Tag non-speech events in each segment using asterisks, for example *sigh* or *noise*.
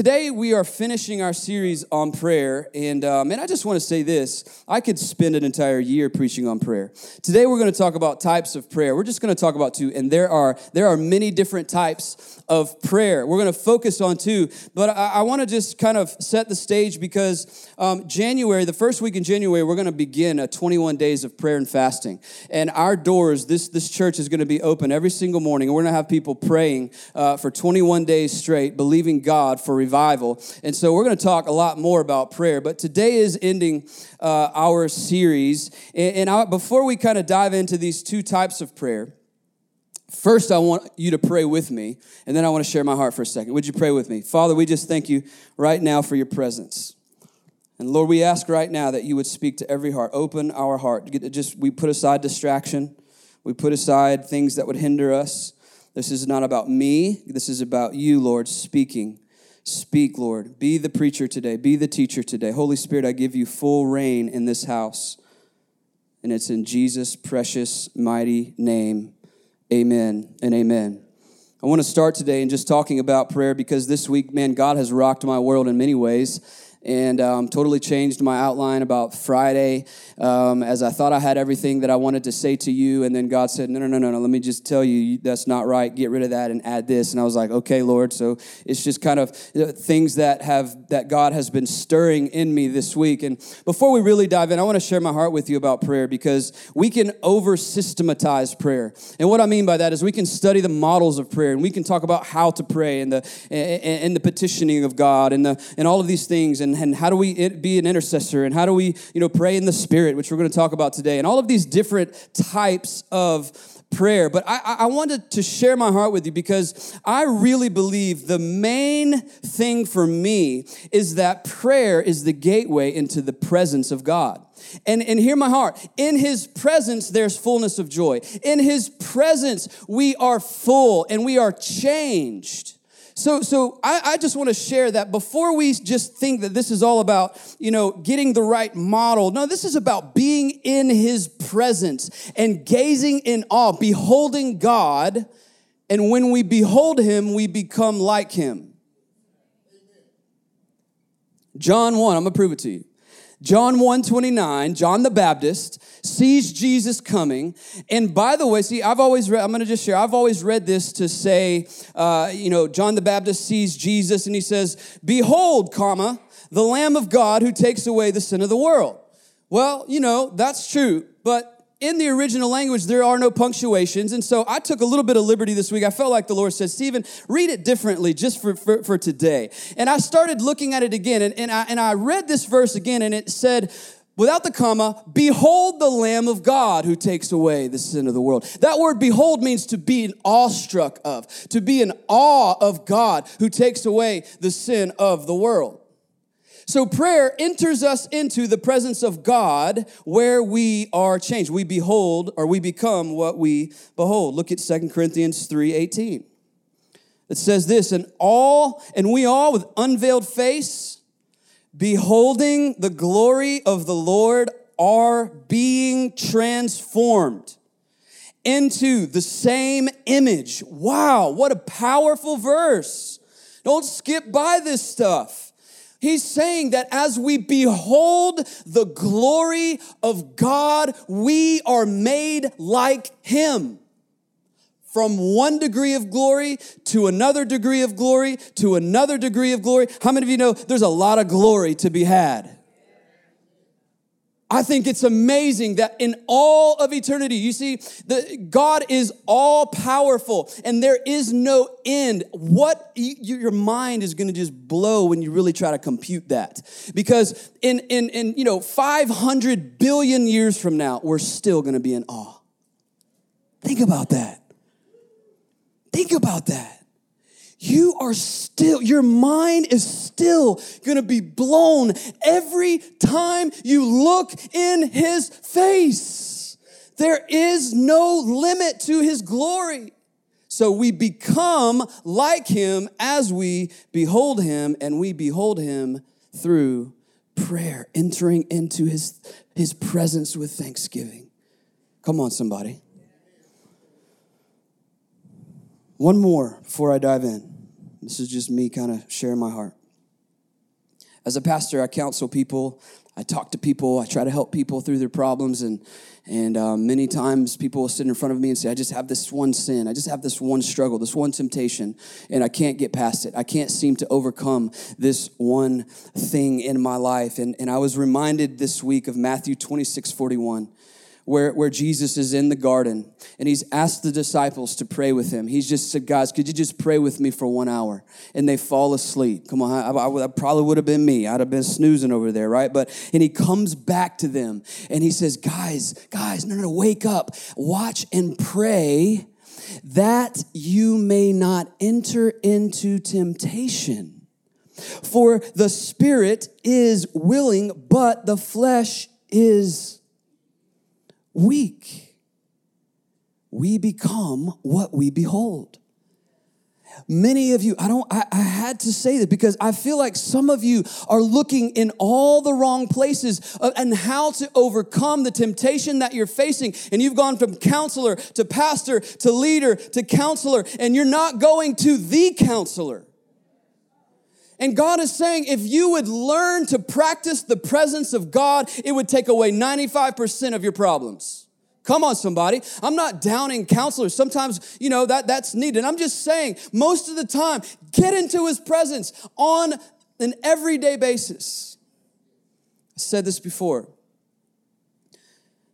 today we are finishing our series on prayer, and um, and I just want to say this: I could spend an entire year preaching on prayer. Today we're going to talk about types of prayer. We're just going to talk about two, and there are there are many different types of prayer. We're going to focus on two, but I, I want to just kind of set the stage because um, January, the first week in January, we're going to begin a 21 days of prayer and fasting, and our doors this this church is going to be open every single morning, and we're going to have people praying uh, for 21 days straight, believing God for revival. And so we're going to talk a lot more about prayer. But today is ending uh, our series. And, and I, before we kind of dive into these two types of prayer, First, I want you to pray with me, and then I want to share my heart for a second. Would you pray with me? Father, we just thank you right now for your presence. And Lord, we ask right now that you would speak to every heart. Open our heart. Just we put aside distraction. We put aside things that would hinder us. This is not about me. This is about you, Lord, speaking Speak, Lord. Be the preacher today. Be the teacher today. Holy Spirit, I give you full reign in this house. And it's in Jesus' precious, mighty name. Amen and amen. I want to start today in just talking about prayer because this week, man, God has rocked my world in many ways and um, totally changed my outline about Friday um, as I thought I had everything that I wanted to say to you. And then God said, No, no, no, no, no, let me just tell you, that's not right. Get rid of that and add this. And I was like, Okay, Lord. So it's just kind of uh, things that have, that God has been stirring in me this week. And before we really dive in, I want to share my heart with you about prayer because we can over systematize prayer. And what I mean by that is we can study the models of prayer and we can talk about how to pray and the, and, and the petitioning of God and, the, and all of these things. And and, and how do we be an intercessor and how do we you know pray in the spirit which we're going to talk about today and all of these different types of prayer but I, I wanted to share my heart with you because i really believe the main thing for me is that prayer is the gateway into the presence of god and, and hear my heart. In his presence, there's fullness of joy. In his presence, we are full and we are changed. So, so I, I just want to share that before we just think that this is all about, you know, getting the right model. No, this is about being in his presence and gazing in awe, beholding God. And when we behold him, we become like him. John 1, I'm going to prove it to you. John 1 29, John the Baptist sees Jesus coming. And by the way, see, I've always read, I'm going to just share, I've always read this to say, uh, you know, John the Baptist sees Jesus and he says, Behold, comma, the Lamb of God who takes away the sin of the world. Well, you know, that's true, but in the original language, there are no punctuations. And so I took a little bit of liberty this week. I felt like the Lord said, Stephen, read it differently just for, for, for today. And I started looking at it again, and, and, I, and I read this verse again, and it said, without the comma, behold the Lamb of God who takes away the sin of the world. That word behold means to be awestruck of, to be in awe of God who takes away the sin of the world. So prayer enters us into the presence of God where we are changed. We behold or we become what we behold. Look at Second Corinthians 3:18. It says this, and all and we all with unveiled face beholding the glory of the Lord are being transformed into the same image. Wow, what a powerful verse. Don't skip by this stuff. He's saying that as we behold the glory of God, we are made like Him. From one degree of glory to another degree of glory to another degree of glory. How many of you know there's a lot of glory to be had? I think it's amazing that in all of eternity, you see, the, God is all powerful and there is no end. What you, your mind is going to just blow when you really try to compute that. Because in, in, in, you know, 500 billion years from now, we're still going to be in awe. Think about that. Think about that you are still, your mind is still gonna be blown every time you look in his face. There is no limit to his glory. So we become like him as we behold him, and we behold him through prayer, entering into his, his presence with thanksgiving. Come on, somebody. One more before I dive in. This is just me kind of sharing my heart. As a pastor, I counsel people, I talk to people, I try to help people through their problems, and and um, many times people will sit in front of me and say, I just have this one sin. I just have this one struggle, this one temptation, and I can't get past it. I can't seem to overcome this one thing in my life. And, and I was reminded this week of Matthew 26 41 where, where Jesus is in the garden and he's asked the disciples to pray with him. He's just said, Guys, could you just pray with me for one hour? And they fall asleep. Come on, I, I, I probably would have been me. I'd have been snoozing over there, right? But, and he comes back to them and he says, Guys, guys, no, no, no, wake up, watch and pray that you may not enter into temptation. For the spirit is willing, but the flesh is weak. We become what we behold. Many of you, I don't, I, I, had to say that because I feel like some of you are looking in all the wrong places uh, and how to overcome the temptation that you're facing. And you've gone from counselor to pastor to leader to counselor, and you're not going to the counselor. And God is saying if you would learn to practice the presence of God, it would take away 95% of your problems. Come on, somebody. I'm not downing counselors. Sometimes, you know, that, that's needed. I'm just saying, most of the time, get into his presence on an everyday basis. I said this before.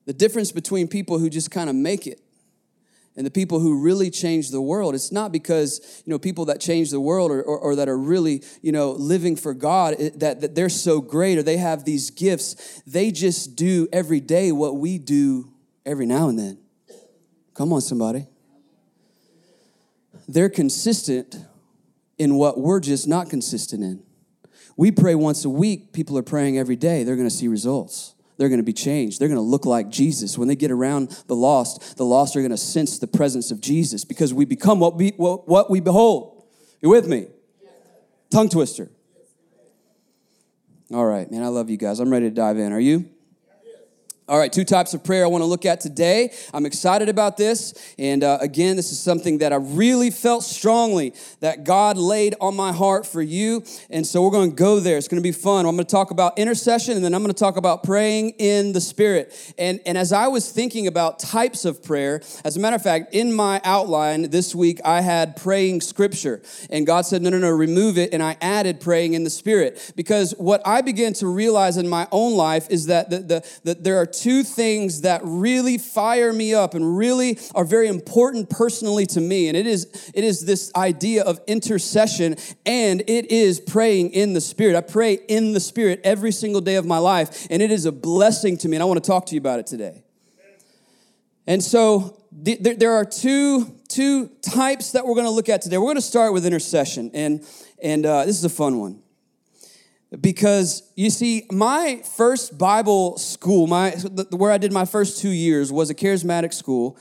The difference between people who just kind of make it and the people who really change the world it's not because you know people that change the world or, or, or that are really you know living for god that, that they're so great or they have these gifts. They just do every day what we do every now and then. Come on somebody. They're consistent in what we're just not consistent in. We pray once a week. People are praying every day. They're going to see results they're going to be changed. They're going to look like Jesus. When they get around the lost, the lost are going to sense the presence of Jesus because we become what we, what, we behold. You with me? Tongue twister. All right, man, I love you guys. I'm ready to dive in. Are you? All right, two types of prayer I want to look at today. I'm excited about this. And uh, again, this is something that I really felt strongly that God laid on my heart for you. And so we're going to go there. It's going to be fun. I'm going to talk about intercession and then I'm going to talk about praying in the Spirit. And, and as I was thinking about types of prayer, as a matter of fact, in my outline this week, I had praying scripture. And God said, no, no, no, remove it. And I added praying in the Spirit. Because what I began to realize in my own life is that, the, the, the there are two things that really fire me up and really are very important personally to me. And it is, it is this idea of intercession and it is praying in the Spirit. I pray in the Spirit every single day of my life, and it is a blessing to me. And I want to talk to you about it today. And so there are two, two types that we're going to look at today. We're going to start with intercession, and, and uh, this is a fun one because you see my first bible school my where i did my first two years was a charismatic school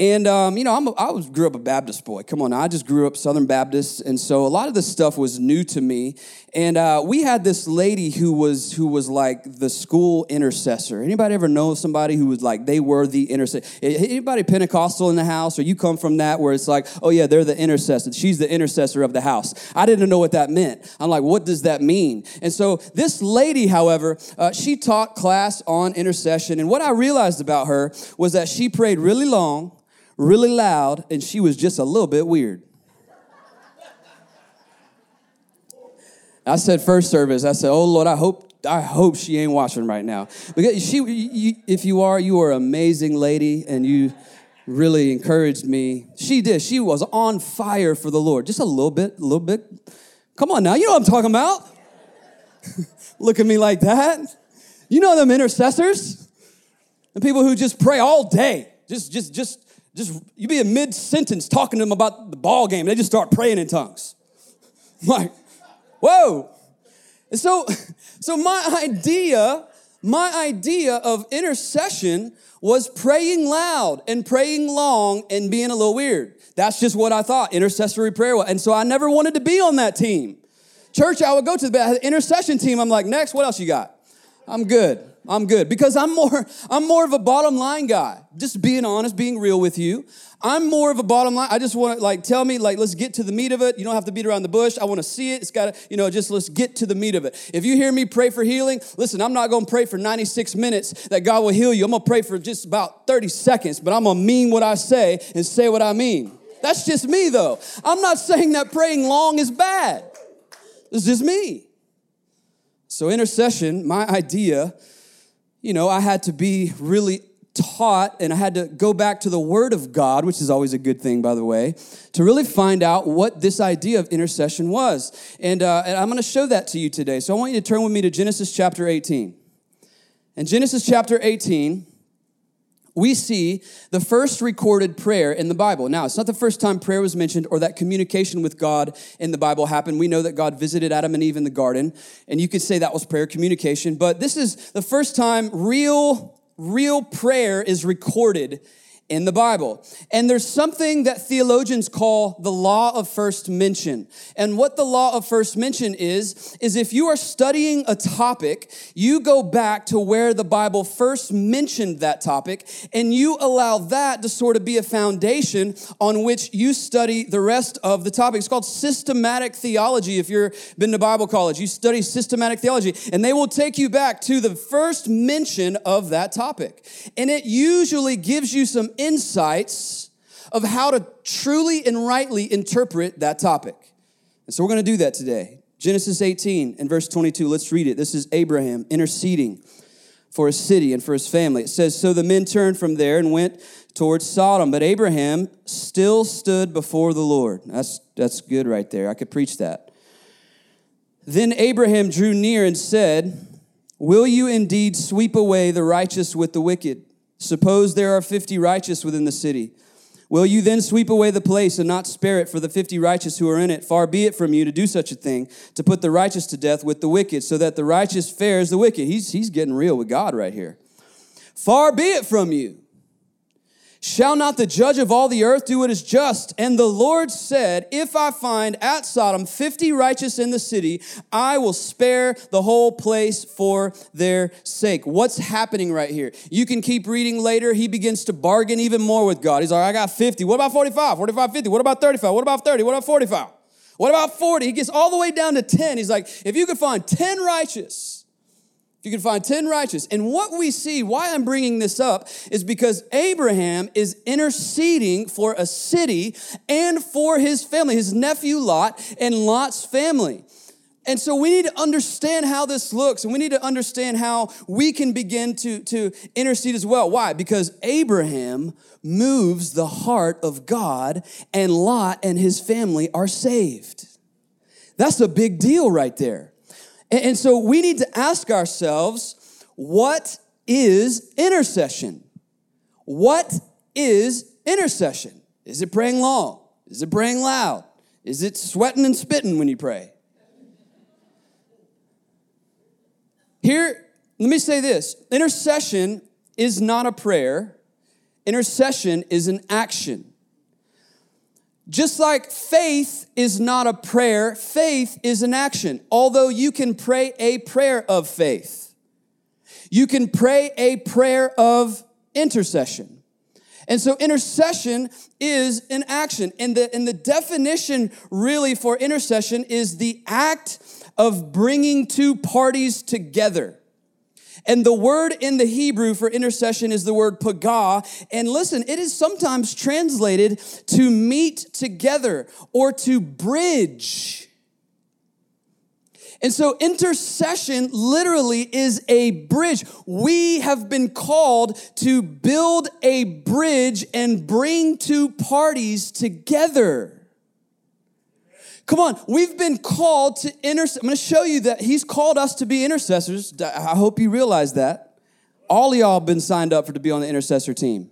and um, you know, I'm a, i was grew up a Baptist boy. Come on. I just grew up Southern Baptist, and so a lot of this stuff was new to me. And uh, we had this lady who was who was like the school intercessor. Anybody ever know somebody who was like they were the intercessor? Anybody Pentecostal in the house, or you come from that where it's like, oh yeah, they're the intercessor. She's the intercessor of the house. I didn't know what that meant. I'm like, what does that mean? And so this lady, however, uh, she taught class on intercession, and what I realized about her was that she prayed really long really loud, and she was just a little bit weird. I said first service, I said, "Oh Lord, I hope I hope she ain't watching right now." Because she you, if you are, you are an amazing lady and you really encouraged me. She did. She was on fire for the Lord. Just a little bit, a little bit. Come on now, you know what I'm talking about. *laughs* Look at me like that. You know them intercessors. The people who just pray all day. Just just just just you be in mid sentence talking to them about the ball game. They just start praying in tongues. *laughs* like, whoa. And so, *laughs* so my idea, my idea of intercession was praying loud and praying long and being a little weird. That's just what I thought intercessory prayer was. And so I never wanted to be on that team. Church, I would go to the intercession team. I'm like, next, what else you got? I'm good. I'm good because I'm more I'm more of a bottom line guy. Just being honest, being real with you. I'm more of a bottom line. I just want to like tell me like let's get to the meat of it. You don't have to beat around the bush. I want to see it. It's got to, you know, just let's get to the meat of it. If you hear me pray for healing, listen, I'm not going to pray for 96 minutes that God will heal you. I'm going to pray for just about 30 seconds, but I'm going to mean what I say and say what I mean. That's just me though. I'm not saying that praying long is bad. This is me. So intercession, my idea you know, I had to be really taught and I had to go back to the Word of God, which is always a good thing, by the way, to really find out what this idea of intercession was. And, uh, and I'm going to show that to you today. So I want you to turn with me to Genesis chapter 18. In Genesis chapter 18, we see the first recorded prayer in the Bible. Now, it's not the first time prayer was mentioned or that communication with God in the Bible happened. We know that God visited Adam and Eve in the garden, and you could say that was prayer communication, but this is the first time real, real prayer is recorded in the Bible. And there's something that theologians call the law of first mention. And what the law of first mention is, is if you are studying a topic, you go back to where the Bible first mentioned that topic, and you allow that to sort of be a foundation on which you study the rest of the topic. It's called systematic theology. If you've been to Bible college, you study systematic theology, and they will take you back to the first mention of that topic. And it usually gives you some insights of how to truly and rightly interpret that topic. And so we're going to do that today. Genesis 18 and verse 22. Let's read it. This is Abraham interceding for his city and for his family. It says, So the men turned from there and went towards Sodom, but Abraham still stood before the Lord. That's, that's good right there. I could preach that. Then Abraham drew near and said, Will you indeed sweep away the righteous with the wicked? Suppose there are 50 righteous within the city. Will you then sweep away the place and not spare it for the 50 righteous who are in it? Far be it from you to do such a thing, to put the righteous to death with the wicked, so that the righteous fares the wicked. He's, he's getting real with God right here. Far be it from you. Shall not the judge of all the earth do what is just? And the Lord said, If I find at Sodom 50 righteous in the city, I will spare the whole place for their sake. What's happening right here? You can keep reading later. He begins to bargain even more with God. He's like, I got 50. What about 45? 45, 50. What about 35? What about 30? What about 45? What about 40? He gets all the way down to 10. He's like, if you could find 10 righteous, if you can find 10 righteous. And what we see, why I'm bringing this up, is because Abraham is interceding for a city and for his family, his nephew Lot and Lot's family. And so we need to understand how this looks, and we need to understand how we can begin to, to intercede as well. Why? Because Abraham moves the heart of God, and Lot and his family are saved. That's a big deal right there. And so we need to ask ourselves what is intercession? What is intercession? Is it praying long? Is it praying loud? Is it sweating and spitting when you pray? Here, let me say this intercession is not a prayer, intercession is an action. Just like faith is not a prayer, faith is an action. Although you can pray a prayer of faith, you can pray a prayer of intercession. And so intercession is an action. And the, and the definition really for intercession is the act of bringing two parties together. And the word in the Hebrew for intercession is the word pagah. And listen, it is sometimes translated to meet together or to bridge. And so intercession literally is a bridge. We have been called to build a bridge and bring two parties together. Come on, we've been called to intercede. I'm going to show you that He's called us to be intercessors. I hope you realize that. All y'all been signed up for to be on the intercessor team.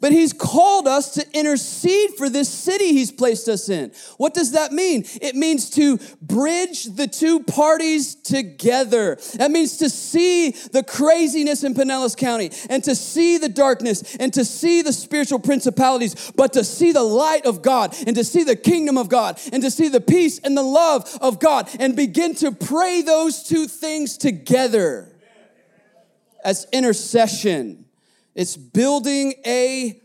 But he's called us to intercede for this city he's placed us in. What does that mean? It means to bridge the two parties together. That means to see the craziness in Pinellas County and to see the darkness and to see the spiritual principalities, but to see the light of God and to see the kingdom of God and to see the peace and the love of God and begin to pray those two things together as intercession. It's building a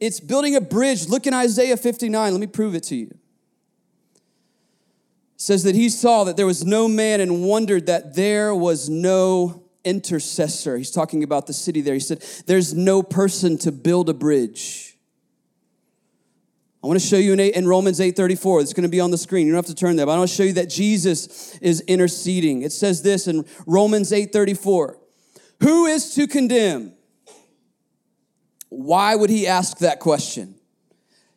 it's building a bridge. Look in Isaiah 59. Let me prove it to you. It says that he saw that there was no man and wondered that there was no intercessor. He's talking about the city there. He said, There's no person to build a bridge. I want to show you in, in Romans 8:34. It's going to be on the screen. You don't have to turn there, but I want to show you that Jesus is interceding. It says this in Romans 8:34. Who is to condemn? Why would he ask that question?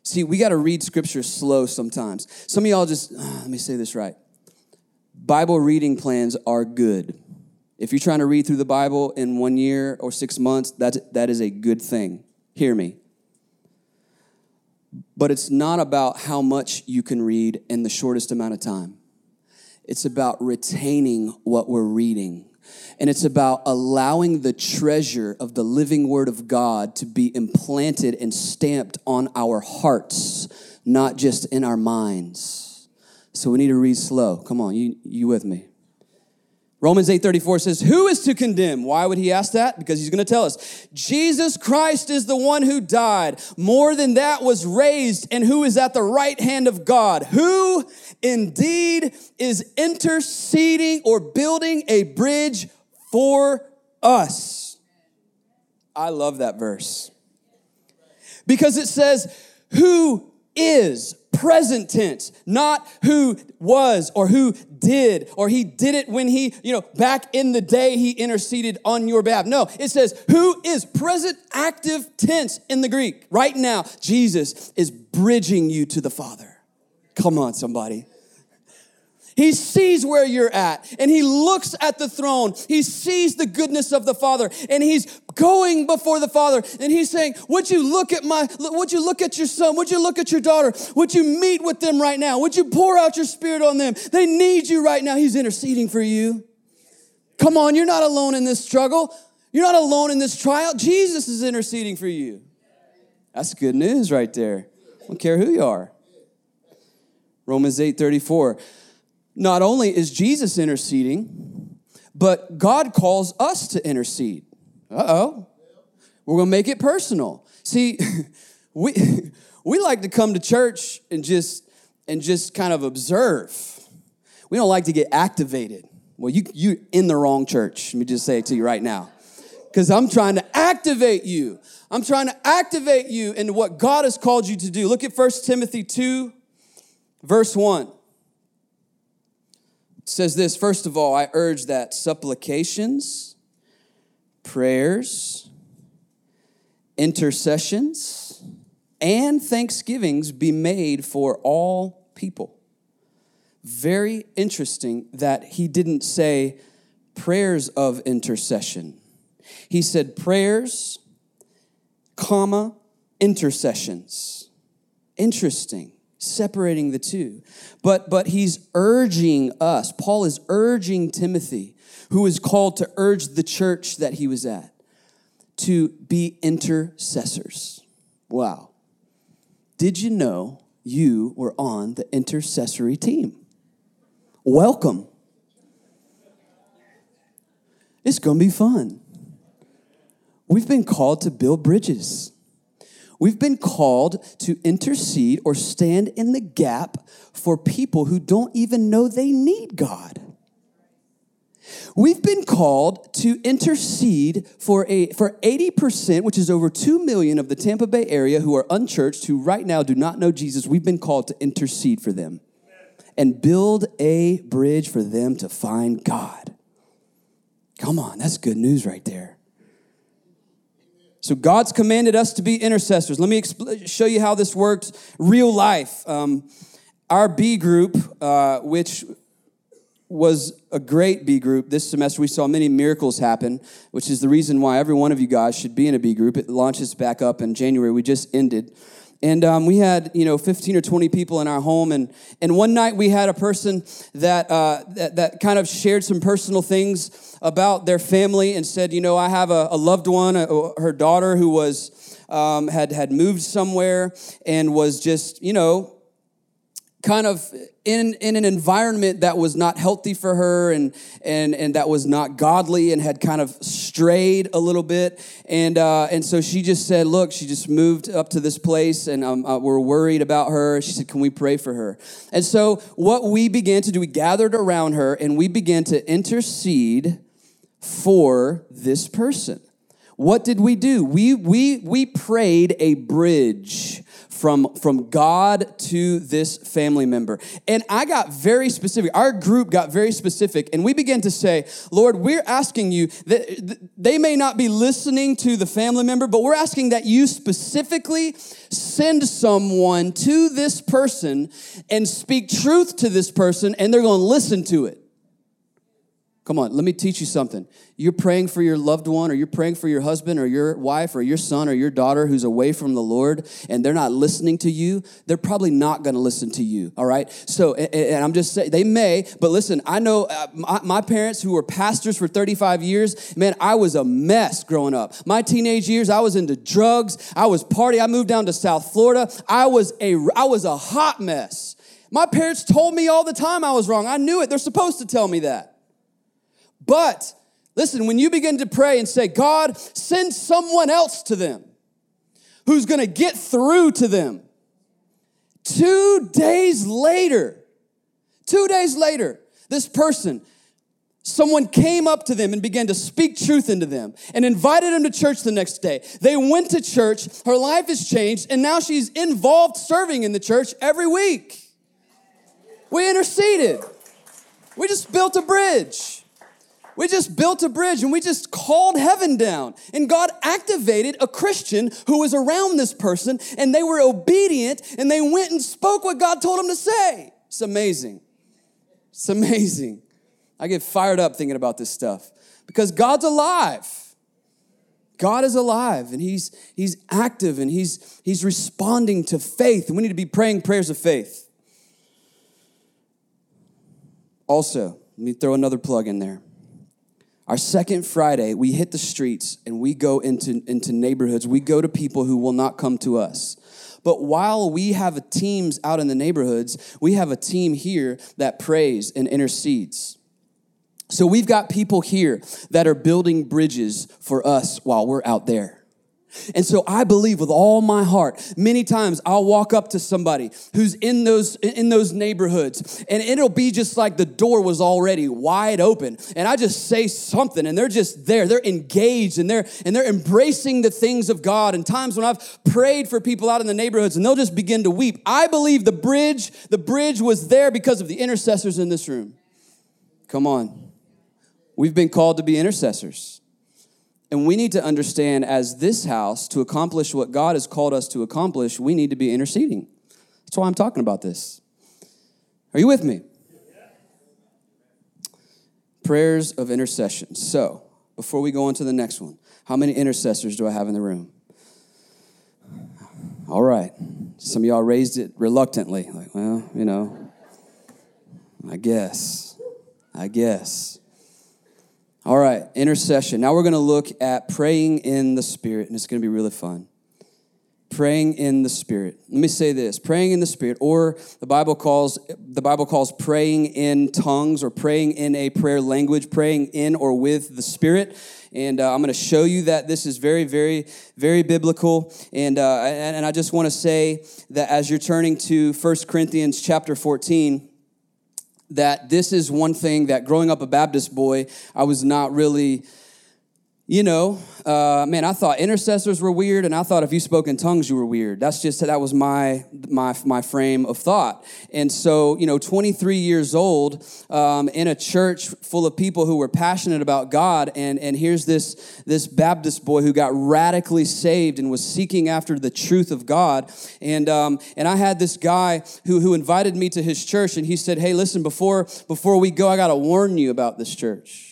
See, we got to read scripture slow sometimes. Some of y'all just, uh, let me say this right. Bible reading plans are good. If you're trying to read through the Bible in one year or six months, that, that is a good thing. Hear me. But it's not about how much you can read in the shortest amount of time. It's about retaining what we're reading and it's about allowing the treasure of the living word of God to be implanted and stamped on our hearts, not just in our minds. So we need to read slow. Come on, you, you with me? Romans 8:34 says, "Who is to condemn?" Why would he ask that? Because he's going to tell us. Jesus Christ is the one who died, more than that was raised and who is at the right hand of God, who indeed is interceding or building a bridge for us. I love that verse. Because it says, who is present tense, not who was or who did, or he did it when he, you know, back in the day he interceded on your behalf. No, it says who is present active tense in the Greek. Right now, Jesus is bridging you to the Father. Come on, somebody. He sees where you're at and he looks at the throne. He sees the goodness of the Father and he's going before the Father and he's saying, Would you look at my, would you look at your son? Would you look at your daughter? Would you meet with them right now? Would you pour out your spirit on them? They need you right now. He's interceding for you. Come on, you're not alone in this struggle. You're not alone in this trial. Jesus is interceding for you. That's good news right there. I don't care who you are. Romans 8 34. Not only is Jesus interceding, but God calls us to intercede. Uh oh. We're going to make it personal. See, *laughs* we, *laughs* we like to come to church and just, and just kind of observe. We don't like to get activated. Well, you, you're in the wrong church. Let me just say it to you right now. Because I'm trying to activate you. I'm trying to activate you into what God has called you to do. Look at 1 Timothy 2, verse 1 says this first of all, I urge that supplications, prayers, intercessions, and thanksgivings be made for all people. Very interesting that he didn't say prayers of intercession. He said prayers, comma, intercessions. Interesting separating the two. But but he's urging us. Paul is urging Timothy, who is called to urge the church that he was at to be intercessors. Wow. Did you know you were on the intercessory team? Welcome. It's going to be fun. We've been called to build bridges. We've been called to intercede or stand in the gap for people who don't even know they need God. We've been called to intercede for a for 80%, which is over 2 million of the Tampa Bay area who are unchurched, who right now do not know Jesus. We've been called to intercede for them and build a bridge for them to find God. Come on, that's good news right there. So God's commanded us to be intercessors. Let me expl- show you how this works real life. Um, our B group, uh, which was a great B group. This semester, we saw many miracles happen, which is the reason why every one of you guys should be in a B group. It launches back up in January. We just ended. And um, we had, you know, 15 or 20 people in our home. And, and one night we had a person that, uh, that, that kind of shared some personal things about their family and said, you know, I have a, a loved one, a, her daughter who was, um, had, had moved somewhere and was just, you know, kind of in, in an environment that was not healthy for her and, and, and that was not godly and had kind of strayed a little bit. And, uh, and so she just said, Look, she just moved up to this place and um, uh, we're worried about her. She said, Can we pray for her? And so what we began to do, we gathered around her and we began to intercede for this person. What did we do? We, we, we prayed a bridge from, from God to this family member. And I got very specific. Our group got very specific, and we began to say, Lord, we're asking you that they may not be listening to the family member, but we're asking that you specifically send someone to this person and speak truth to this person, and they're going to listen to it. Come on, let me teach you something. You're praying for your loved one, or you're praying for your husband, or your wife, or your son, or your daughter who's away from the Lord, and they're not listening to you. They're probably not going to listen to you. All right. So, and I'm just saying they may, but listen. I know uh, my, my parents who were pastors for 35 years. Man, I was a mess growing up. My teenage years, I was into drugs. I was party. I moved down to South Florida. I was a I was a hot mess. My parents told me all the time I was wrong. I knew it. They're supposed to tell me that. But listen, when you begin to pray and say, God, send someone else to them who's gonna get through to them. Two days later, two days later, this person, someone came up to them and began to speak truth into them and invited them to church the next day. They went to church, her life has changed, and now she's involved serving in the church every week. We interceded, we just built a bridge. We just built a bridge and we just called heaven down. And God activated a Christian who was around this person and they were obedient and they went and spoke what God told them to say. It's amazing. It's amazing. I get fired up thinking about this stuff because God's alive. God is alive and he's he's active and he's he's responding to faith and we need to be praying prayers of faith. Also, let me throw another plug in there. Our second Friday, we hit the streets and we go into, into neighborhoods. We go to people who will not come to us. But while we have teams out in the neighborhoods, we have a team here that prays and intercedes. So we've got people here that are building bridges for us while we're out there. And so I believe with all my heart, many times I'll walk up to somebody who's in those in those neighborhoods and it'll be just like the door was already wide open and I just say something and they're just there. They're engaged and they're and they're embracing the things of God. And times when I've prayed for people out in the neighborhoods and they'll just begin to weep. I believe the bridge the bridge was there because of the intercessors in this room. Come on. We've been called to be intercessors. And we need to understand as this house, to accomplish what God has called us to accomplish, we need to be interceding. That's why I'm talking about this. Are you with me? Prayers of intercession. So, before we go on to the next one, how many intercessors do I have in the room? All right. Some of y'all raised it reluctantly. Like, well, you know, I guess. I guess. All right, intercession. Now we're going to look at praying in the Spirit, and it's going to be really fun. Praying in the Spirit. Let me say this: praying in the Spirit, or the Bible calls the Bible calls praying in tongues, or praying in a prayer language, praying in or with the Spirit. And uh, I'm going to show you that this is very, very, very biblical. And uh, and, and I just want to say that as you're turning to 1 Corinthians chapter 14 that this is one thing that growing up a Baptist boy, I was not really you know, uh, man, I thought intercessors were weird, and I thought if you spoke in tongues, you were weird. That's just that was my my my frame of thought. And so, you know, 23 years old um, in a church full of people who were passionate about God, and and here's this this Baptist boy who got radically saved and was seeking after the truth of God. And um, and I had this guy who who invited me to his church, and he said, "Hey, listen, before before we go, I got to warn you about this church."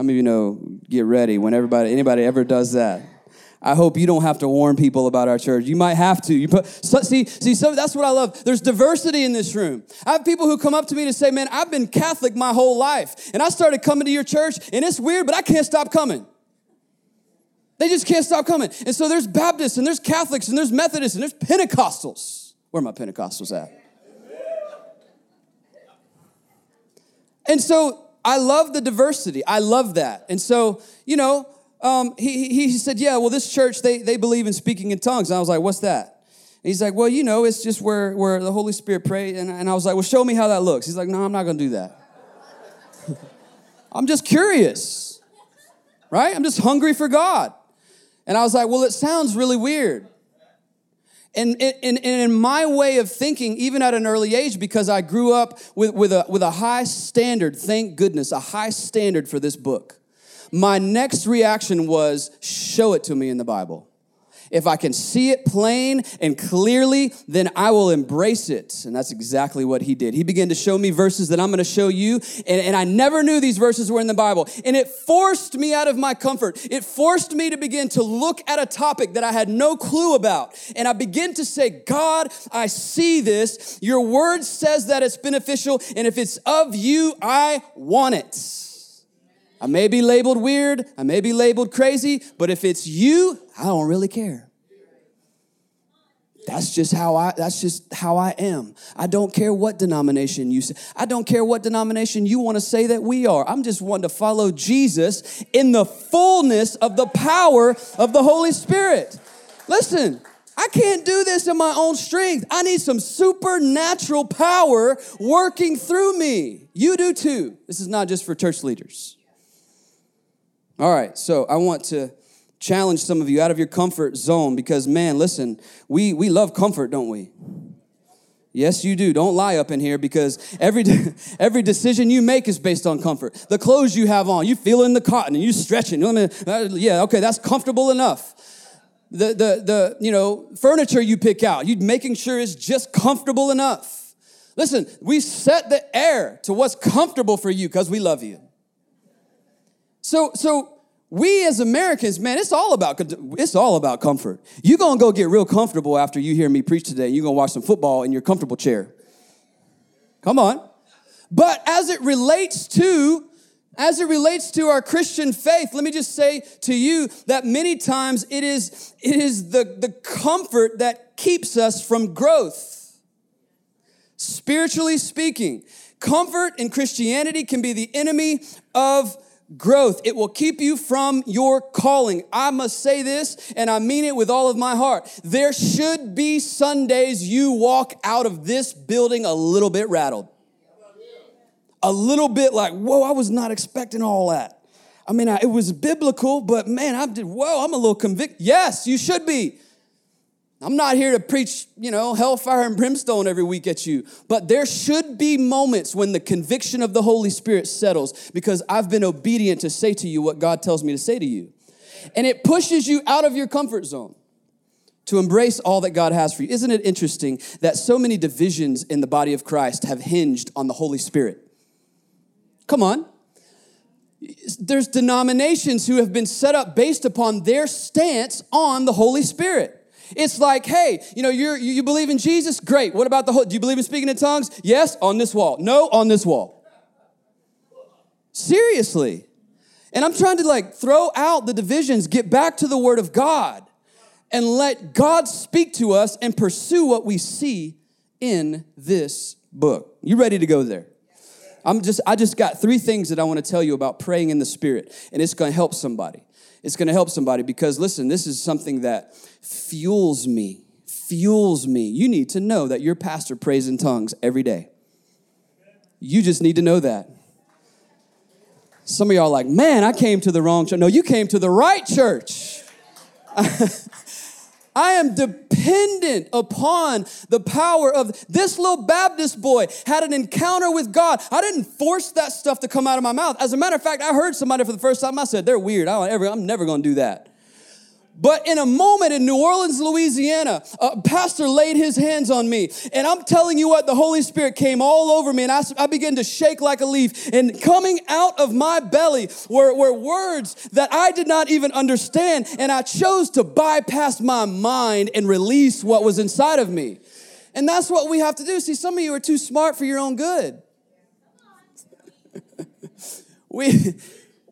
How many of you know, get ready when everybody, anybody ever does that? I hope you don't have to warn people about our church. You might have to. You put, so, see, see, so that's what I love. There's diversity in this room. I have people who come up to me to say, "Man, I've been Catholic my whole life, and I started coming to your church, and it's weird, but I can't stop coming." They just can't stop coming. And so there's Baptists, and there's Catholics, and there's Methodists, and there's Pentecostals. Where are my Pentecostals at? And so I love the diversity. I love that. And so, you know, um, he, he said, yeah, well, this church, they, they believe in speaking in tongues. And I was like, what's that? And he's like, well, you know, it's just where, where the Holy Spirit prays. And, and I was like, well, show me how that looks. He's like, no, I'm not going to do that. *laughs* I'm just curious, right? I'm just hungry for God. And I was like, well, it sounds really weird. And, and, and in my way of thinking, even at an early age, because I grew up with, with, a, with a high standard, thank goodness, a high standard for this book, my next reaction was show it to me in the Bible. If I can see it plain and clearly, then I will embrace it. And that's exactly what he did. He began to show me verses that I'm going to show you. And, and I never knew these verses were in the Bible. And it forced me out of my comfort. It forced me to begin to look at a topic that I had no clue about. And I begin to say, God, I see this. Your word says that it's beneficial. And if it's of you, I want it. I may be labeled weird, I may be labeled crazy, but if it's you, I don't really care. That's just how I that's just how I am. I don't care what denomination you say. I don't care what denomination you want to say that we are. I'm just wanting to follow Jesus in the fullness of the power of the Holy Spirit. Listen, I can't do this in my own strength. I need some supernatural power working through me. You do too. This is not just for church leaders. All right, so I want to challenge some of you out of your comfort zone because, man, listen, we, we love comfort, don't we? Yes, you do. Don't lie up in here because every, *laughs* every decision you make is based on comfort. The clothes you have on, you feeling the cotton and you stretching. I mean, yeah, okay, that's comfortable enough. The, the, the, you know, furniture you pick out, you making sure it's just comfortable enough. Listen, we set the air to what's comfortable for you because we love you. So, so we as Americans, man, it's all about it's all about comfort. You're gonna go get real comfortable after you hear me preach today. You're gonna watch some football in your comfortable chair. Come on. But as it relates to as it relates to our Christian faith, let me just say to you that many times it is, it is the, the comfort that keeps us from growth. Spiritually speaking, comfort in Christianity can be the enemy of growth. It will keep you from your calling. I must say this, and I mean it with all of my heart. There should be Sundays you walk out of this building a little bit rattled. A little bit like, whoa, I was not expecting all that. I mean, I, it was biblical, but man, I did, whoa, I'm a little convicted. Yes, you should be. I'm not here to preach, you know, hellfire and brimstone every week at you, but there should be moments when the conviction of the Holy Spirit settles because I've been obedient to say to you what God tells me to say to you. And it pushes you out of your comfort zone to embrace all that God has for you. Isn't it interesting that so many divisions in the body of Christ have hinged on the Holy Spirit? Come on. There's denominations who have been set up based upon their stance on the Holy Spirit. It's like, hey, you know, you're, you believe in Jesus? Great. What about the whole, do you believe in speaking in tongues? Yes, on this wall. No, on this wall. Seriously. And I'm trying to like throw out the divisions, get back to the word of God, and let God speak to us and pursue what we see in this book. You ready to go there? I'm just I just got three things that I want to tell you about praying in the spirit and it's going to help somebody. It's going to help somebody because listen, this is something that fuels me, fuels me. You need to know that your pastor prays in tongues every day. You just need to know that. Some of y'all are like, man, I came to the wrong church. No, you came to the right church. *laughs* I am dependent upon the power of this little Baptist boy had an encounter with God. I didn't force that stuff to come out of my mouth. As a matter of fact, I heard somebody for the first time. I said, "They're weird. I don't ever. I'm never going to do that." But in a moment in New Orleans, Louisiana, a pastor laid his hands on me. And I'm telling you what, the Holy Spirit came all over me and I, I began to shake like a leaf. And coming out of my belly were, were words that I did not even understand. And I chose to bypass my mind and release what was inside of me. And that's what we have to do. See, some of you are too smart for your own good. *laughs* we,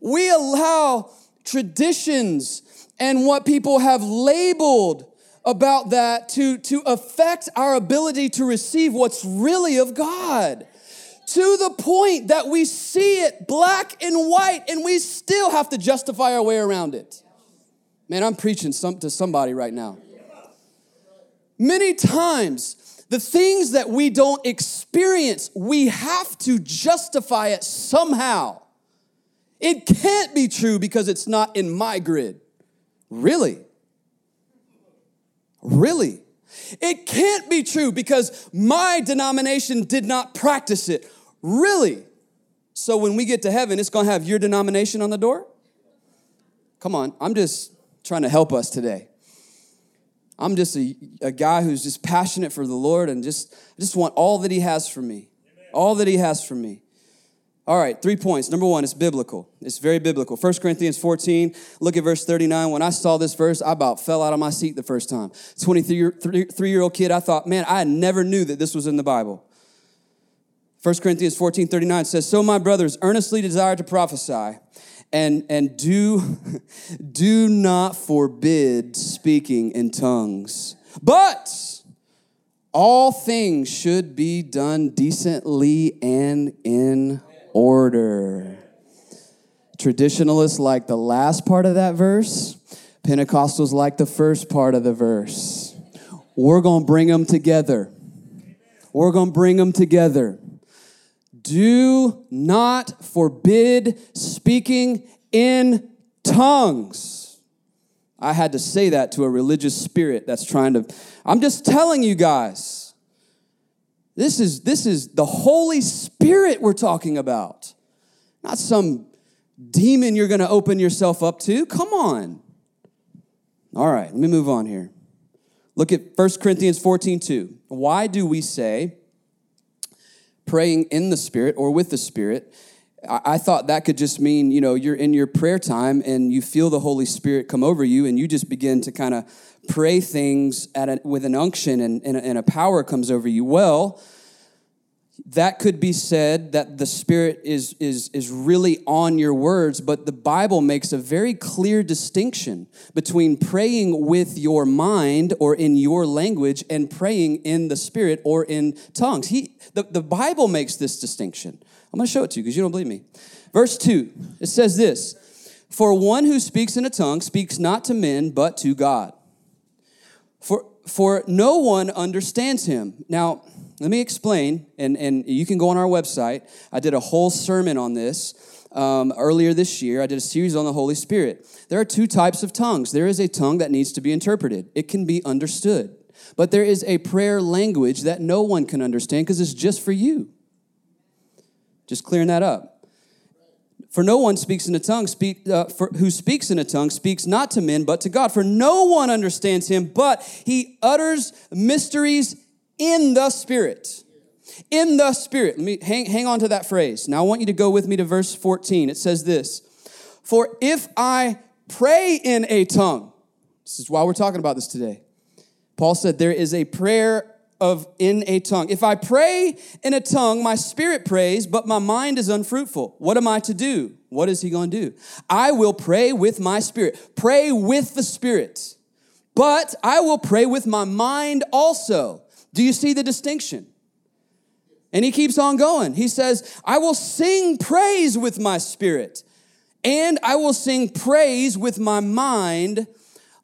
we allow traditions and what people have labeled about that to, to affect our ability to receive what's really of God. To the point that we see it black and white and we still have to justify our way around it. Man, I'm preaching some, to somebody right now. Many times, the things that we don't experience, we have to justify it somehow. It can't be true because it's not in my grid. Really? Really? It can't be true because my denomination did not practice it. Really? So when we get to heaven, it's gonna have your denomination on the door? Come on, I'm just trying to help us today. I'm just a, a guy who's just passionate for the Lord and just, just want all that He has for me. All that He has for me. All right, three points. Number one, it's biblical. It's very biblical. 1 Corinthians 14, look at verse 39. When I saw this verse, I about fell out of my seat the first time. 23 year old kid, I thought, man, I never knew that this was in the Bible. 1 Corinthians 14, 39 says, So my brothers, earnestly desire to prophesy, and, and do, *laughs* do not forbid speaking in tongues. But all things should be done decently and in order. Traditionalists like the last part of that verse, Pentecostals like the first part of the verse. We're going to bring them together. We're going to bring them together. Do not forbid speaking in tongues. I had to say that to a religious spirit that's trying to. I'm just telling you guys this is, this is the Holy Spirit we're talking about, not some demon you're going to open yourself up to. Come on. All right, let me move on here. Look at 1 Corinthians 14 2. Why do we say praying in the Spirit or with the Spirit? I thought that could just mean, you know, you're in your prayer time and you feel the Holy Spirit come over you and you just begin to kind of pray things a, with an unction and, and, and a power comes over you. Well, that could be said that the spirit is, is, is really on your words but the bible makes a very clear distinction between praying with your mind or in your language and praying in the spirit or in tongues. He, the, the bible makes this distinction. I'm going to show it to you because you don't believe me. Verse 2 it says this for one who speaks in a tongue speaks not to men but to god for, for no one understands him. Now, let me explain, and, and you can go on our website. I did a whole sermon on this um, earlier this year. I did a series on the Holy Spirit. There are two types of tongues. There is a tongue that needs to be interpreted, it can be understood. But there is a prayer language that no one can understand because it's just for you. Just clearing that up. For no one speaks in a tongue, speak, uh, for, who speaks in a tongue speaks not to men, but to God. For no one understands him, but he utters mysteries in the Spirit. In the Spirit. Let me hang, hang on to that phrase. Now I want you to go with me to verse 14. It says this For if I pray in a tongue, this is why we're talking about this today. Paul said there is a prayer of in a tongue. If I pray in a tongue, my spirit prays, but my mind is unfruitful. What am I to do? What is he going to do? I will pray with my spirit. Pray with the spirit. But I will pray with my mind also. Do you see the distinction? And he keeps on going. He says, I will sing praise with my spirit, and I will sing praise with my mind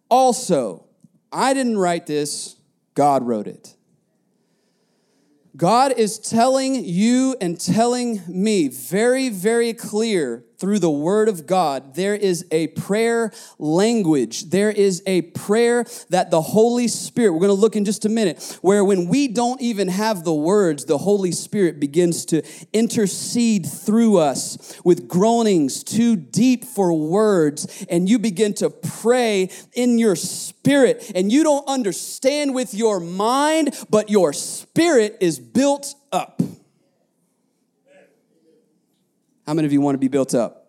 also. I didn't write this, God wrote it. God is telling you and telling me very, very clear through the Word of God, there is a prayer language. There is a prayer that the Holy Spirit, we're going to look in just a minute, where when we don't even have the words, the Holy Spirit begins to intercede through us with groanings too deep for words, and you begin to pray in your spirit, and you don't understand with your mind, but your spirit is built up. How many of you want to be built up?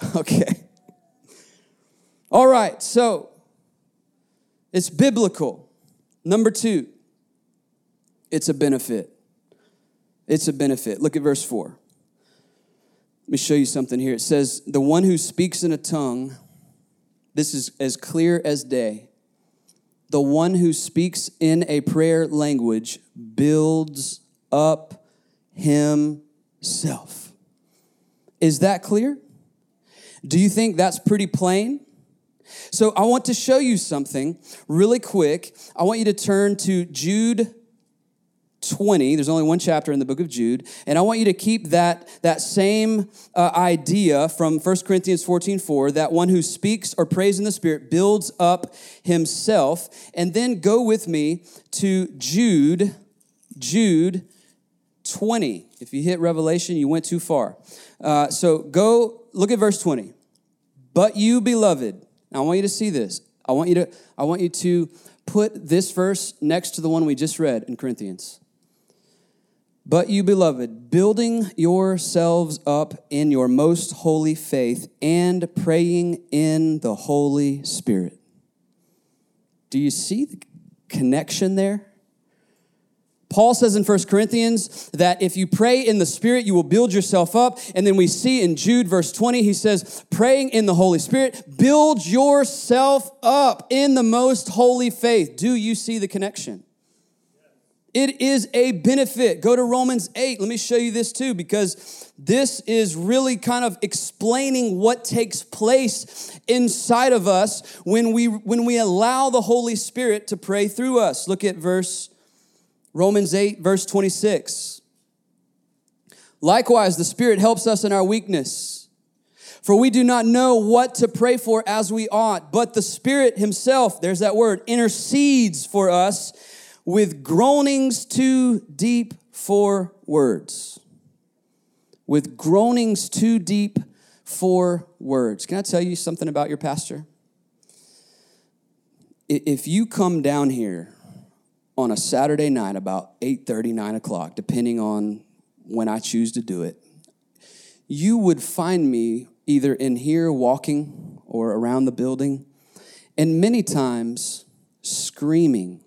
*laughs* Okay. All right, so it's biblical. Number two, it's a benefit. It's a benefit. Look at verse 4. Let me show you something here. It says, The one who speaks in a tongue, this is as clear as day. The one who speaks in a prayer language builds up himself. Is that clear? Do you think that's pretty plain? So I want to show you something really quick. I want you to turn to Jude 20 there's only one chapter in the book of jude and i want you to keep that that same uh, idea from 1 corinthians 14 4 that one who speaks or prays in the spirit builds up himself and then go with me to jude jude 20 if you hit revelation you went too far uh, so go look at verse 20. But you, beloved, I want you to see this. I want you to, I want you to put this verse next to the one we just read in Corinthians. But you, beloved, building yourselves up in your most holy faith and praying in the Holy Spirit. Do you see the connection there? Paul says in 1 Corinthians that if you pray in the Spirit, you will build yourself up. And then we see in Jude, verse 20, he says, praying in the Holy Spirit, build yourself up in the most holy faith. Do you see the connection? It is a benefit. Go to Romans 8. Let me show you this too, because this is really kind of explaining what takes place inside of us when we when we allow the Holy Spirit to pray through us. Look at verse Romans 8, verse 26. Likewise, the Spirit helps us in our weakness. For we do not know what to pray for as we ought, but the Spirit Himself, there's that word, intercedes for us with groanings too deep for words. With groanings too deep for words. Can I tell you something about your pastor? If you come down here on a Saturday night about 8:30, 9 o'clock, depending on when I choose to do it, you would find me either in here walking or around the building, and many times screaming,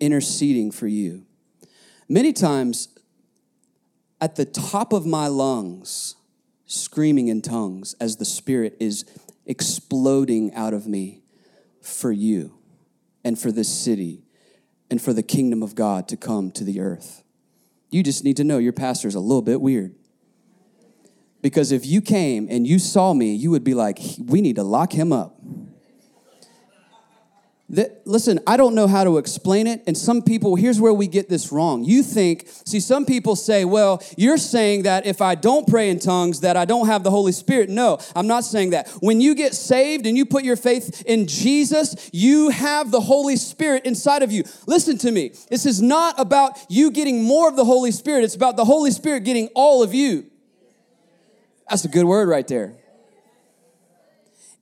interceding for you. Many times at the top of my lungs, screaming in tongues as the Spirit is exploding out of me for you and for this city and for the kingdom of God to come to the earth. You just need to know your pastor's a little bit weird. Because if you came and you saw me, you would be like, we need to lock him up. That, listen, I don't know how to explain it. And some people, here's where we get this wrong. You think, see, some people say, well, you're saying that if I don't pray in tongues, that I don't have the Holy Spirit. No, I'm not saying that. When you get saved and you put your faith in Jesus, you have the Holy Spirit inside of you. Listen to me. This is not about you getting more of the Holy Spirit, it's about the Holy Spirit getting all of you. That's a good word right there.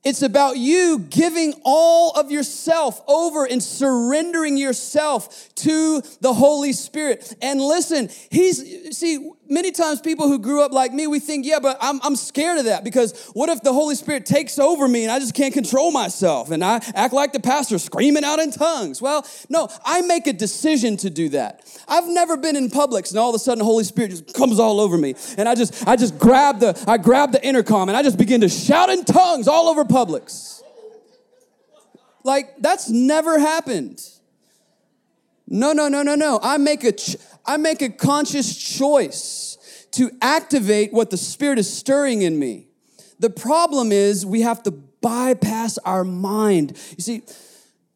It's about you giving all of yourself over and surrendering yourself to the Holy Spirit. And listen, he's, see, many times people who grew up like me, we think, yeah, but I'm, I'm scared of that because what if the Holy Spirit takes over me and I just can't control myself and I act like the pastor screaming out in tongues? Well, no, I make a decision to do that. I've never been in Publix and all of a sudden the Holy Spirit just comes all over me and I just, I just grab the, I grab the intercom and I just begin to shout in tongues all over Publix. Like that's never happened. No, no, no, no, no. I make a, ch- I make a conscious choice to activate what the Spirit is stirring in me. The problem is we have to bypass our mind. You see,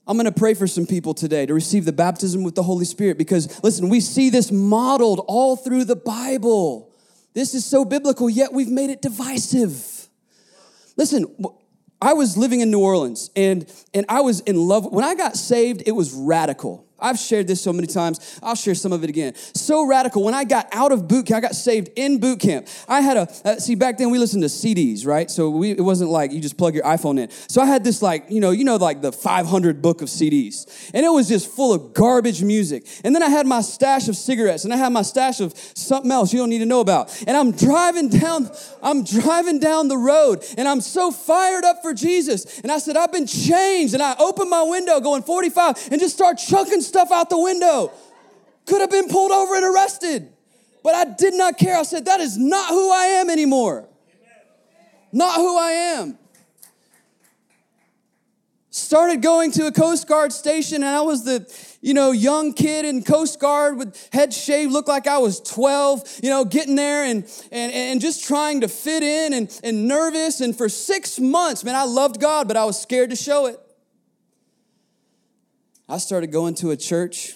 I'm going to pray for some people today to receive the baptism with the Holy Spirit because, listen, we see this modeled all through the Bible. This is so biblical, yet we've made it divisive. Listen, I was living in New Orleans and, and I was in love. When I got saved, it was radical. I've shared this so many times. I'll share some of it again. So radical. When I got out of boot camp, I got saved in boot camp. I had a, uh, see, back then we listened to CDs, right? So we, it wasn't like you just plug your iPhone in. So I had this like, you know, you know, like the 500 book of CDs. And it was just full of garbage music. And then I had my stash of cigarettes and I had my stash of something else you don't need to know about. And I'm driving down, I'm driving down the road and I'm so fired up for Jesus. And I said, I've been changed. And I opened my window going 45 and just start chucking stuff out the window. Could have been pulled over and arrested. But I did not care. I said, That is not who I am anymore. Not who I am. Started going to a Coast Guard station, and I was the, you know, young kid in Coast Guard with head shaved, looked like I was 12, you know, getting there and and, and just trying to fit in and, and nervous. And for six months, man, I loved God, but I was scared to show it. I started going to a church.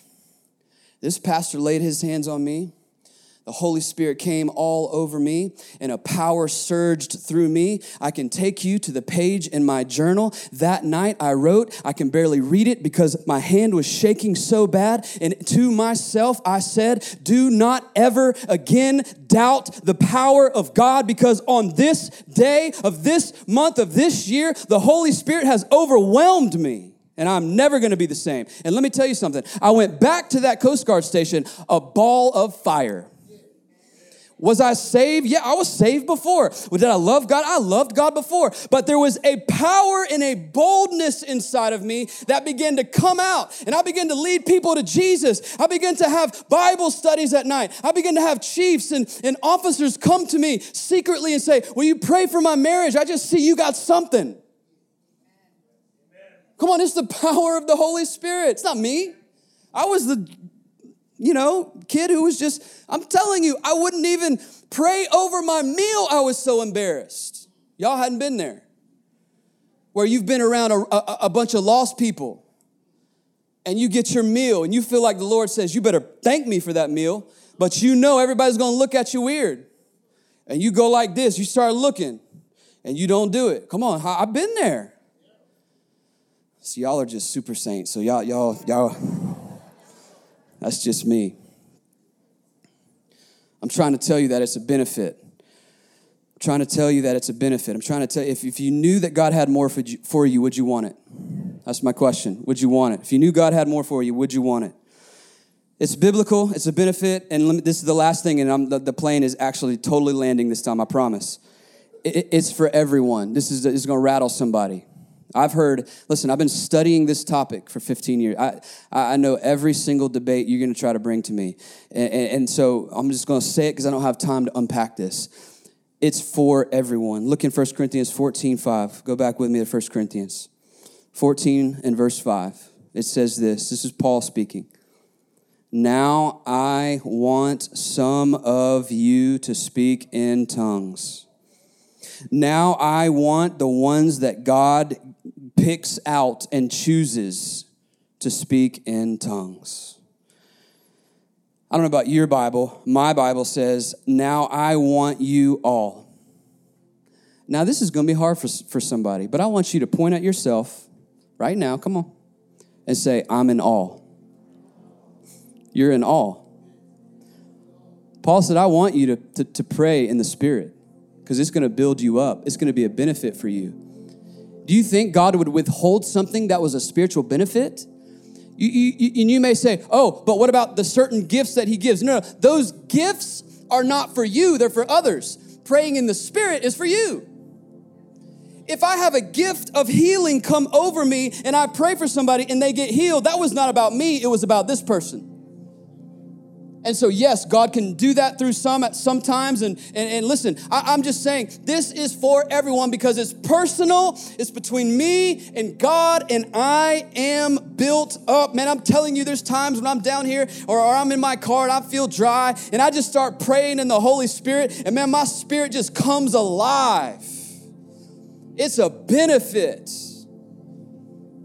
This pastor laid his hands on me. The Holy Spirit came all over me and a power surged through me. I can take you to the page in my journal. That night I wrote, I can barely read it because my hand was shaking so bad. And to myself, I said, Do not ever again doubt the power of God because on this day of this month of this year, the Holy Spirit has overwhelmed me and I'm never gonna be the same. And let me tell you something I went back to that Coast Guard station a ball of fire. Was I saved? Yeah, I was saved before. Did I love God? I loved God before. But there was a power and a boldness inside of me that began to come out. And I began to lead people to Jesus. I began to have Bible studies at night. I began to have chiefs and, and officers come to me secretly and say, Will you pray for my marriage? I just see you got something. Come on, it's the power of the Holy Spirit. It's not me. I was the, you know, kid who was just, I'm telling you, I wouldn't even pray over my meal. I was so embarrassed. Y'all hadn't been there. Where you've been around a, a, a bunch of lost people and you get your meal and you feel like the Lord says, you better thank me for that meal, but you know everybody's gonna look at you weird. And you go like this, you start looking and you don't do it. Come on, I've been there. So y'all are just super saints. So y'all, y'all, y'all, that's just me. I'm trying to tell you that it's a benefit. I'm trying to tell you that it's a benefit. I'm trying to tell you, if, if you knew that God had more for you, for you, would you want it? That's my question. Would you want it? If you knew God had more for you, would you want it? It's biblical, it's a benefit, and this is the last thing, and I'm, the, the plane is actually totally landing this time, I promise. It, it's for everyone. This is, this is gonna rattle somebody. I've heard, listen, I've been studying this topic for 15 years. I, I know every single debate you're going to try to bring to me. And, and, so I'm just going to say it because I don't have time to unpack this. It's for everyone. Look in 1 Corinthians 14 5. Go back with me to 1 Corinthians 14 and verse 5. It says this this is Paul speaking. Now I want some of you to speak in tongues. Now I want the ones that God picks out and chooses to speak in tongues. I don't know about your Bible. My Bible says, Now I want you all. Now, this is going to be hard for, for somebody, but I want you to point at yourself right now, come on, and say, I'm in awe. You're in awe. Paul said, I want you to, to, to pray in the Spirit because it's going to build you up, it's going to be a benefit for you. Do you think God would withhold something that was a spiritual benefit? You, you, you, you may say, oh, but what about the certain gifts that He gives? No, no, those gifts are not for you, they're for others. Praying in the Spirit is for you. If I have a gift of healing come over me and I pray for somebody and they get healed, that was not about me, it was about this person. And so, yes, God can do that through some at some times. And, and, and listen, I, am just saying this is for everyone because it's personal, it's between me and God, and I am built up. Man, I'm telling you, there's times when I'm down here or, or I'm in my car and I feel dry, and I just start praying in the Holy Spirit, and man, my spirit just comes alive. It's a benefit.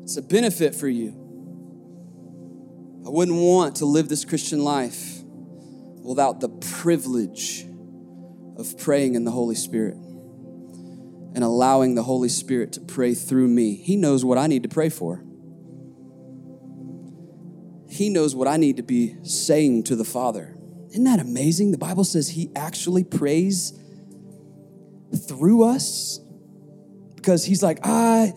It's a benefit for you. I wouldn't want to live this Christian life without the privilege of praying in the Holy Spirit and allowing the Holy Spirit to pray through me. He knows what I need to pray for. He knows what I need to be saying to the Father. Isn't that amazing? The Bible says He actually prays through us because He's like, ah,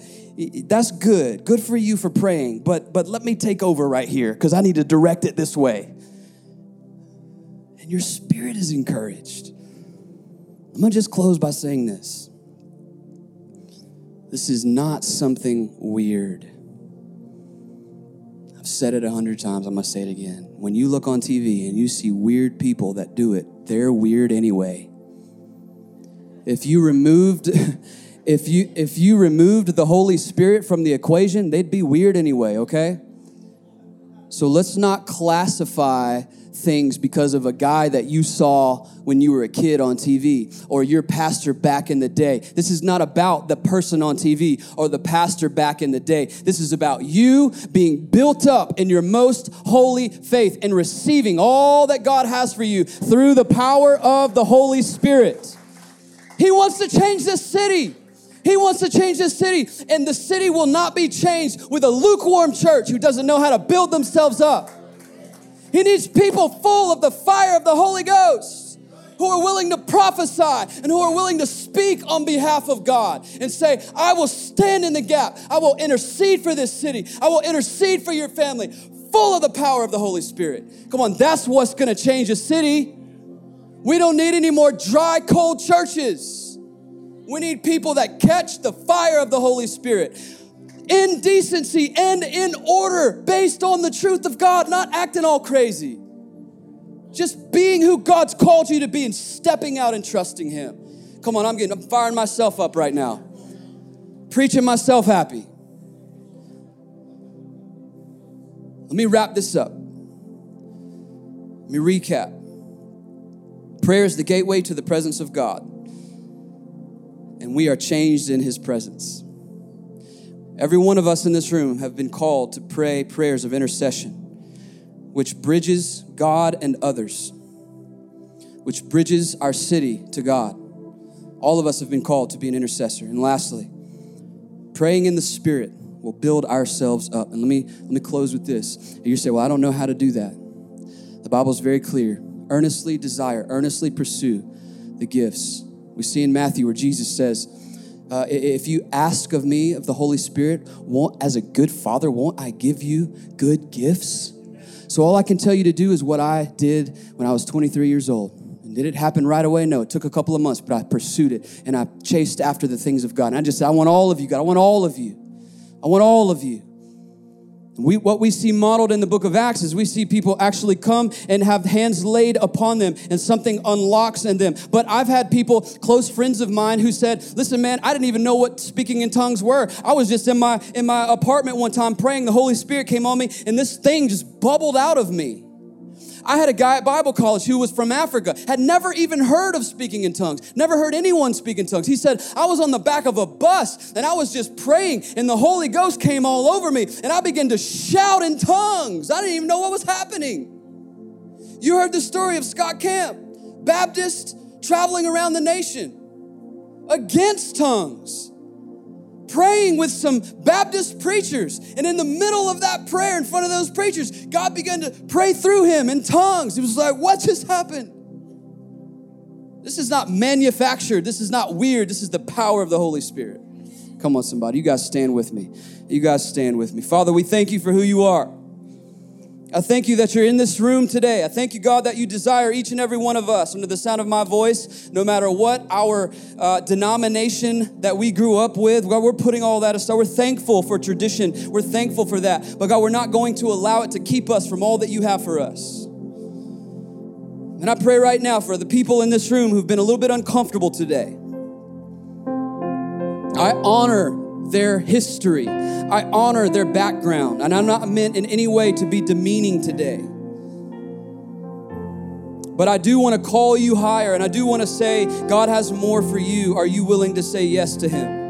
that's good. Good for you for praying, but but let me take over right here because I need to direct it this way. Your spirit is encouraged. I'm gonna just close by saying this. This is not something weird. I've said it a hundred times, I'm gonna say it again. When you look on TV and you see weird people that do it, they're weird anyway. If you removed *laughs* if you if you removed the Holy Spirit from the equation, they'd be weird anyway, okay? So let's not classify things because of a guy that you saw when you were a kid on TV or your pastor back in the day. This is not about the person on TV or the pastor back in the day. This is about you being built up in your most holy faith and receiving all that God has for you through the power of the Holy Spirit. He wants to change this city. He wants to change this city, and the city will not be changed with a lukewarm church who doesn't know how to build themselves up. He needs people full of the fire of the Holy Ghost who are willing to prophesy and who are willing to speak on behalf of God and say, I will stand in the gap. I will intercede for this city. I will intercede for your family, full of the power of the Holy Spirit. Come on, that's what's gonna change a city. We don't need any more dry, cold churches. We need people that catch the fire of the Holy Spirit in decency and in order based on the truth of God, not acting all crazy. Just being who God's called you to be and stepping out and trusting Him. Come on, I'm getting, I'm firing myself up right now. Preaching myself happy. Let me wrap this up. Let me recap. Prayer is the gateway to the presence of God, and we are changed in His presence. Every one of us in this room have been called to pray prayers of intercession, which bridges God and others, which bridges our city to God. All of us have been called to be an intercessor. And lastly, praying in the Spirit will build ourselves up. And let me let me close with this. And you say, "Well, I don't know how to do that." The Bible is very clear. Earnestly desire, earnestly pursue the gifts. We see in Matthew where Jesus says, uh, if you ask of me, of the Holy Spirit, won't, as a good father, won't I give you good gifts? So all I can tell you to do is what I did when I was 23 years old. And did it happen right away? No, it took a couple of months, but I pursued it and I chased after the things of God. And I just said, I want all of you, God. I want all of you. I want all of you. We, what we see modeled in the book of Acts is we see people actually come and have hands laid upon them and something unlocks in them. But I've had people, close friends of mine, who said, listen, man, I didn't even know what speaking in tongues were. I was just in my, in my apartment one time praying. The Holy Spirit came on me and this thing just bubbled out of me. I had a guy at Bible college who was from Africa, had never even heard of speaking in tongues, never heard anyone speak in tongues. He said, I was on the back of a bus and I was just praying, and the Holy Ghost came all over me, and I began to shout in tongues. I didn't even know what was happening. You heard the story of Scott Camp, Baptist traveling around the nation against tongues praying with some Baptist preachers. And in the middle of that prayer, in front of those preachers, God began to pray through him in tongues. He was like, What just happened? This is not manufactured. This is not weird. This is the power of the Holy Spirit. Come on, somebody. You guys stand with me. You guys stand with me. Father, we thank you for who you are. I thank you that you're in this room today. I thank you, God, that you desire each and every one of us, under the sound of my voice, no matter what our uh, denomination that we grew up with. God, we're putting all that aside. We're thankful for tradition. We're thankful for that. But God, we're not going to allow it to keep us from all that you have for us. And I pray right now for the people in this room who've been a little bit uncomfortable today. I honor their history. I honor their background. And I'm not meant in any way to be demeaning today. But I do want to call you higher and I do want to say, God has more for you. Are you willing to say yes to Him?